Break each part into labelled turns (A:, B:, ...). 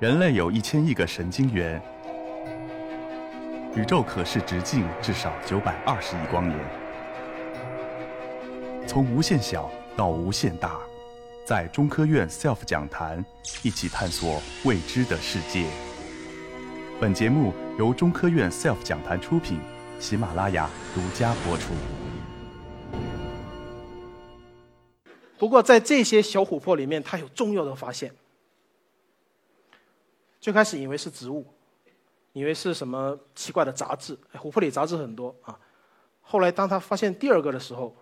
A: 人类有一千亿个神经元，宇宙可视直径至少九百二十亿光年。从无限小到无限大，在中科院 SELF 讲坛一起探索未知的世界。本节目由中科院 SELF 讲坛出品，喜马拉雅独家播出。
B: 不过，在这些小琥珀里面，它有重要的发现。最开始以为是植物，以为是什么奇怪的杂质，琥珀里杂质很多啊。后来当他发现第二个的时候，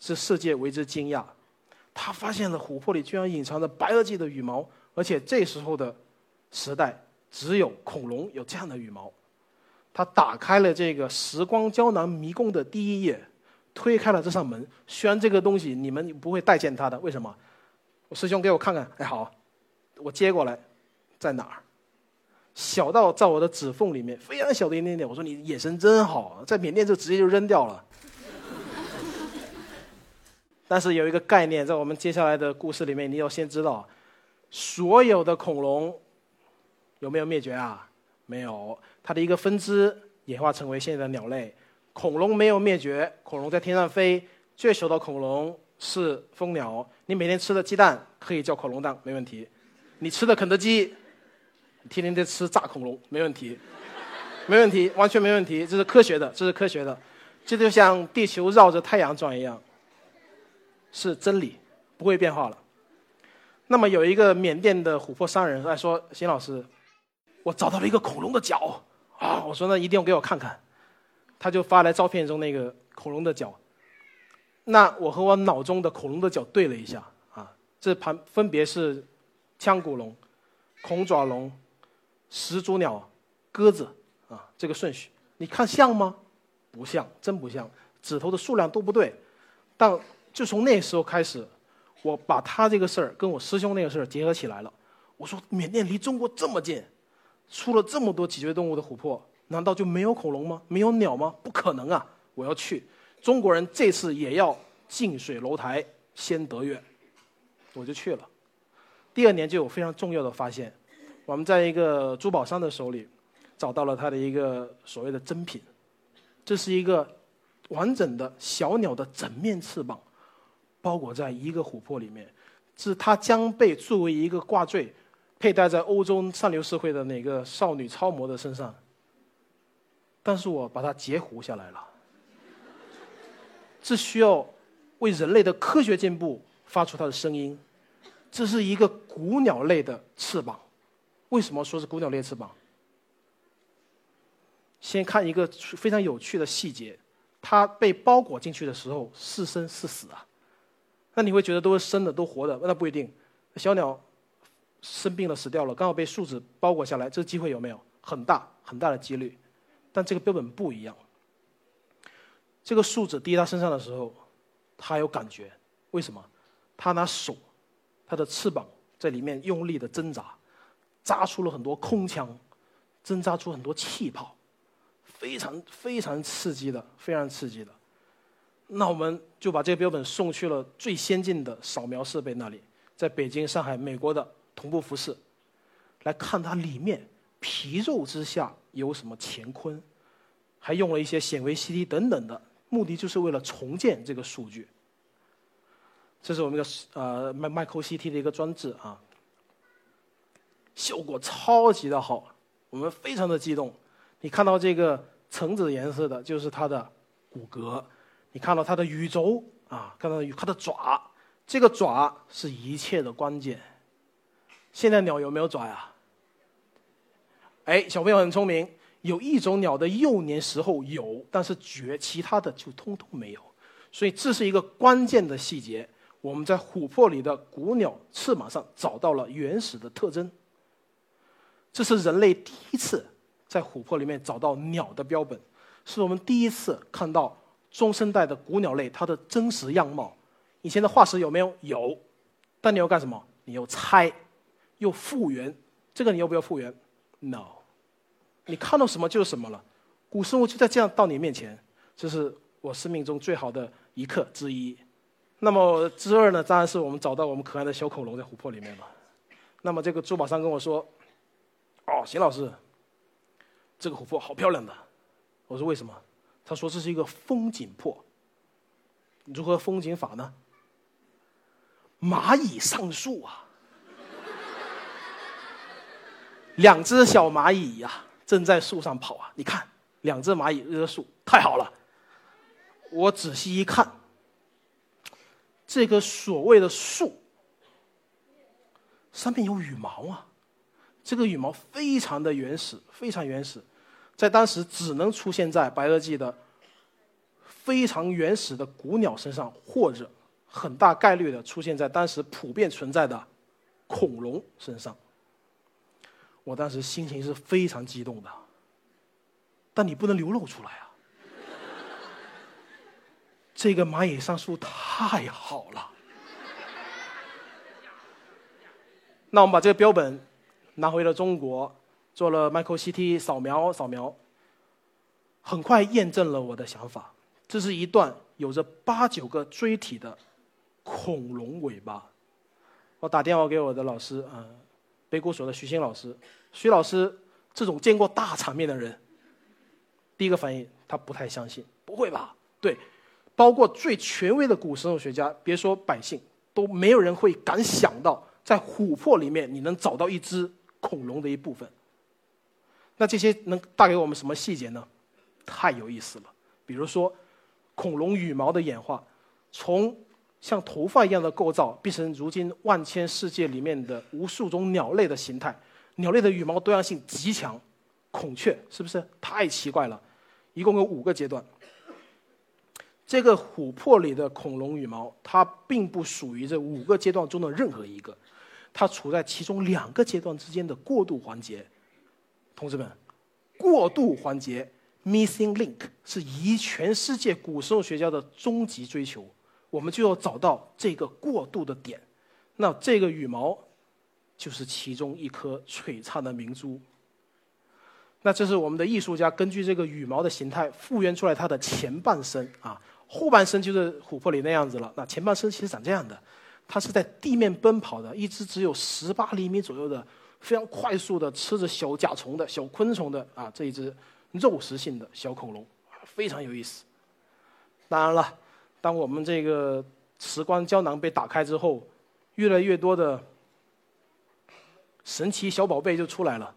B: 是世界为之惊讶。他发现了琥珀里居然隐藏着白垩纪的羽毛，而且这时候的时代只有恐龙有这样的羽毛。他打开了这个时光胶囊迷宫的第一页，推开了这扇门。虽然这个东西你们不会待见它的，为什么？我师兄给我看看，哎好，我接过来。在哪儿？小到在我的指缝里面，非常小的一点点。我说你眼神真好，在缅甸就直接就扔掉了。但是有一个概念，在我们接下来的故事里面，你要先知道，所有的恐龙有没有灭绝啊？没有，它的一个分支演化成为现在的鸟类。恐龙没有灭绝，恐龙在天上飞。最小的恐龙是蜂鸟。你每天吃的鸡蛋可以叫恐龙蛋，没问题。你吃的肯德基。天天在吃炸恐龙，没问题，没问题，完全没问题，这是科学的，这是科学的，这就像地球绕着太阳转一样，是真理，不会变化了。那么有一个缅甸的琥珀商人来说：“邢老师，我找到了一个恐龙的脚啊！”我说：“那一定要给我看看。”他就发来照片中那个恐龙的脚。那我和我脑中的恐龙的脚对了一下啊，这盘分别是腔骨龙、恐爪龙。始祖鸟、鸽子啊，这个顺序，你看像吗？不像，真不像，指头的数量都不对。但就从那时候开始，我把他这个事儿跟我师兄那个事儿结合起来了。我说，缅甸离中国这么近，出了这么多脊椎动物的琥珀，难道就没有恐龙吗？没有鸟吗？不可能啊！我要去，中国人这次也要近水楼台先得月，我就去了。第二年就有非常重要的发现。我们在一个珠宝商的手里找到了他的一个所谓的珍品，这是一个完整的小鸟的整面翅膀，包裹在一个琥珀里面，是它将被作为一个挂坠佩戴在欧洲上流社会的哪个少女超模的身上，但是我把它截胡下来了，这需要为人类的科学进步发出它的声音，这是一个古鸟类的翅膀。为什么说是孤鸟类翅膀？先看一个非常有趣的细节，它被包裹进去的时候是生是死啊？那你会觉得都是生的，都活的？那不一定。小鸟生病了，死掉了，刚好被树脂包裹下来，这机会有没有？很大很大的几率。但这个标本不一样。这个树脂滴它身上的时候，它有感觉。为什么？它拿手，它的翅膀在里面用力的挣扎。扎出了很多空腔，针扎出很多气泡，非常非常刺激的，非常刺激的。那我们就把这个标本送去了最先进的扫描设备那里，在北京、上海、美国的同步复试，来看它里面皮肉之下有什么乾坤，还用了一些显微 CT 等等的，目的就是为了重建这个数据。这是我们的呃麦麦克 CT 的一个装置啊。效果超级的好，我们非常的激动。你看到这个橙子颜色的，就是它的骨骼；你看到它的羽轴啊，看到它的爪，这个爪是一切的关键。现在鸟有没有爪呀？哎，小朋友很聪明，有一种鸟的幼年时候有，但是绝其他的就通通没有。所以这是一个关键的细节。我们在琥珀里的古鸟翅膀上找到了原始的特征。这是人类第一次在琥珀里面找到鸟的标本，是我们第一次看到中生代的古鸟类它的真实样貌。以前的化石有没有？有，但你要干什么？你要猜，又复原。这个你要不要复原？No，你看到什么就是什么了。古生物就在这样到你面前，这是我生命中最好的一刻之一。那么之二呢？当然是我们找到我们可爱的小恐龙在琥珀里面了。那么这个珠宝商跟我说。哦，邢老师，这个琥珀好漂亮的。我说为什么？他说这是一个风景珀。如何风景法呢？蚂蚁上树啊，两只小蚂蚁呀，正在树上跑啊。你看，两只蚂蚁热树，太好了。我仔细一看，这个所谓的树上面有羽毛啊，这个羽毛非常的原始，非常原始，在当时只能出现在白垩纪的非常原始的古鸟身上，或者很大概率的出现在当时普遍存在的恐龙身上。我当时心情是非常激动的，但你不能流露出来啊。这个蚂蚁上树太好了，那我们把这个标本拿回了中国，做了 micro CT 扫描，扫描，很快验证了我的想法。这是一段有着八九个锥体的恐龙尾巴。我打电话给我的老师，嗯，北古所的徐新老师，徐老师这种见过大场面的人，第一个反应他不太相信，不会吧？对。包括最权威的古生物学家，别说百姓，都没有人会敢想到，在琥珀里面你能找到一只恐龙的一部分。那这些能带给我们什么细节呢？太有意思了。比如说，恐龙羽毛的演化，从像头发一样的构造，变成如今万千世界里面的无数种鸟类的形态。鸟类的羽毛多样性极强，孔雀是不是太奇怪了？一共有五个阶段。这个琥珀里的恐龙羽毛，它并不属于这五个阶段中的任何一个，它处在其中两个阶段之间的过渡环节。同志们，过渡环节 （missing link） 是以全世界古生物学家的终极追求，我们就要找到这个过渡的点。那这个羽毛就是其中一颗璀璨的明珠。那这是我们的艺术家根据这个羽毛的形态复原出来它的前半生啊。后半身就是琥珀里那样子了，那前半身其实长这样的，它是在地面奔跑的，一只只有十八厘米左右的，非常快速的吃着小甲虫的小昆虫的啊，这一只肉食性的小恐龙，非常有意思。当然了，当我们这个时光胶囊被打开之后，越来越多的神奇小宝贝就出来了。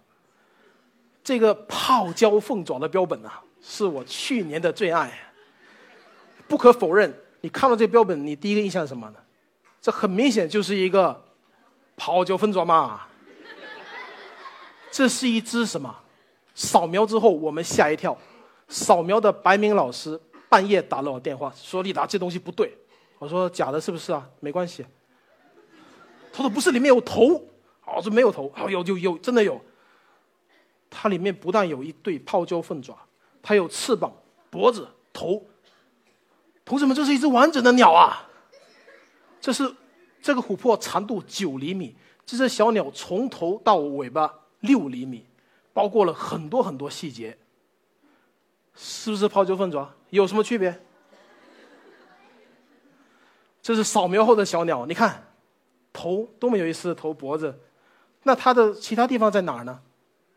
B: 这个泡椒凤爪的标本啊，是我去年的最爱。不可否认，你看到这标本，你第一个印象是什么呢？这很明显就是一个泡椒凤爪嘛。这是一只什么？扫描之后我们吓一跳，扫描的白明老师半夜打了我电话，说丽达这东西不对。我说假的，是不是啊？没关系。他说不是，里面有头。我说没有头。哦，有有有，真的有。它里面不但有一对泡椒凤爪，它有翅膀、脖子、头。同志们，这是一只完整的鸟啊！这是这个琥珀长度九厘米，这只小鸟从头到尾巴六厘米，包括了很多很多细节。是不是泡椒凤爪？有什么区别？这是扫描后的小鸟，你看，头多么有意思，头脖子，那它的其他地方在哪儿呢？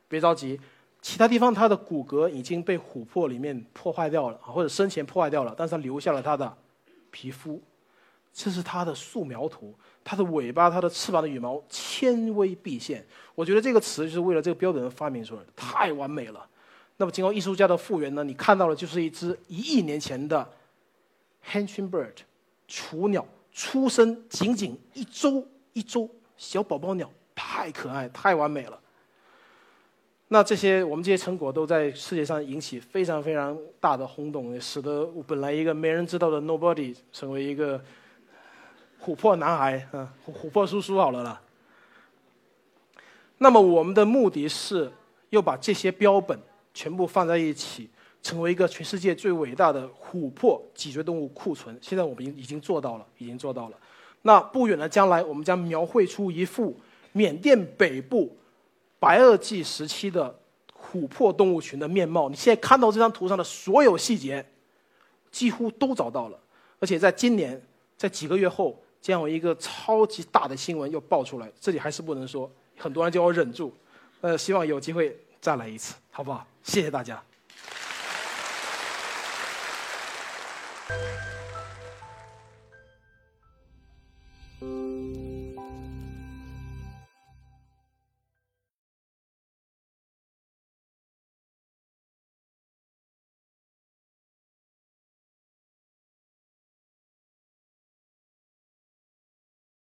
B: 别着急。其他地方它的骨骼已经被琥珀里面破坏掉了，或者生前破坏掉了，但是它留下了它的皮肤，这是它的素描图，它的尾巴、它的翅膀的羽毛纤微毕现。我觉得这个词就是为了这个标本发明出来的，太完美了。那么经过艺术家的复原呢，你看到的就是一只一亿年前的 Hanching Bird 雏鸟，出生仅仅一周一周小宝宝鸟，太可爱，太完美了。那这些我们这些成果都在世界上引起非常非常大的轰动，也使得本来一个没人知道的 nobody 成为一个琥珀男孩，嗯，琥珀叔叔好了啦。那么我们的目的是要把这些标本全部放在一起，成为一个全世界最伟大的琥珀脊椎动物库存。现在我们已已经做到了，已经做到了。那不远的将来，我们将描绘出一幅缅甸北部。白垩纪时期的琥珀动物群的面貌，你现在看到这张图上的所有细节，几乎都找到了。而且在今年，在几个月后，将有一个超级大的新闻又爆出来。这里还是不能说，很多人叫我忍住。呃，希望有机会再来一次，好不好？谢谢大家。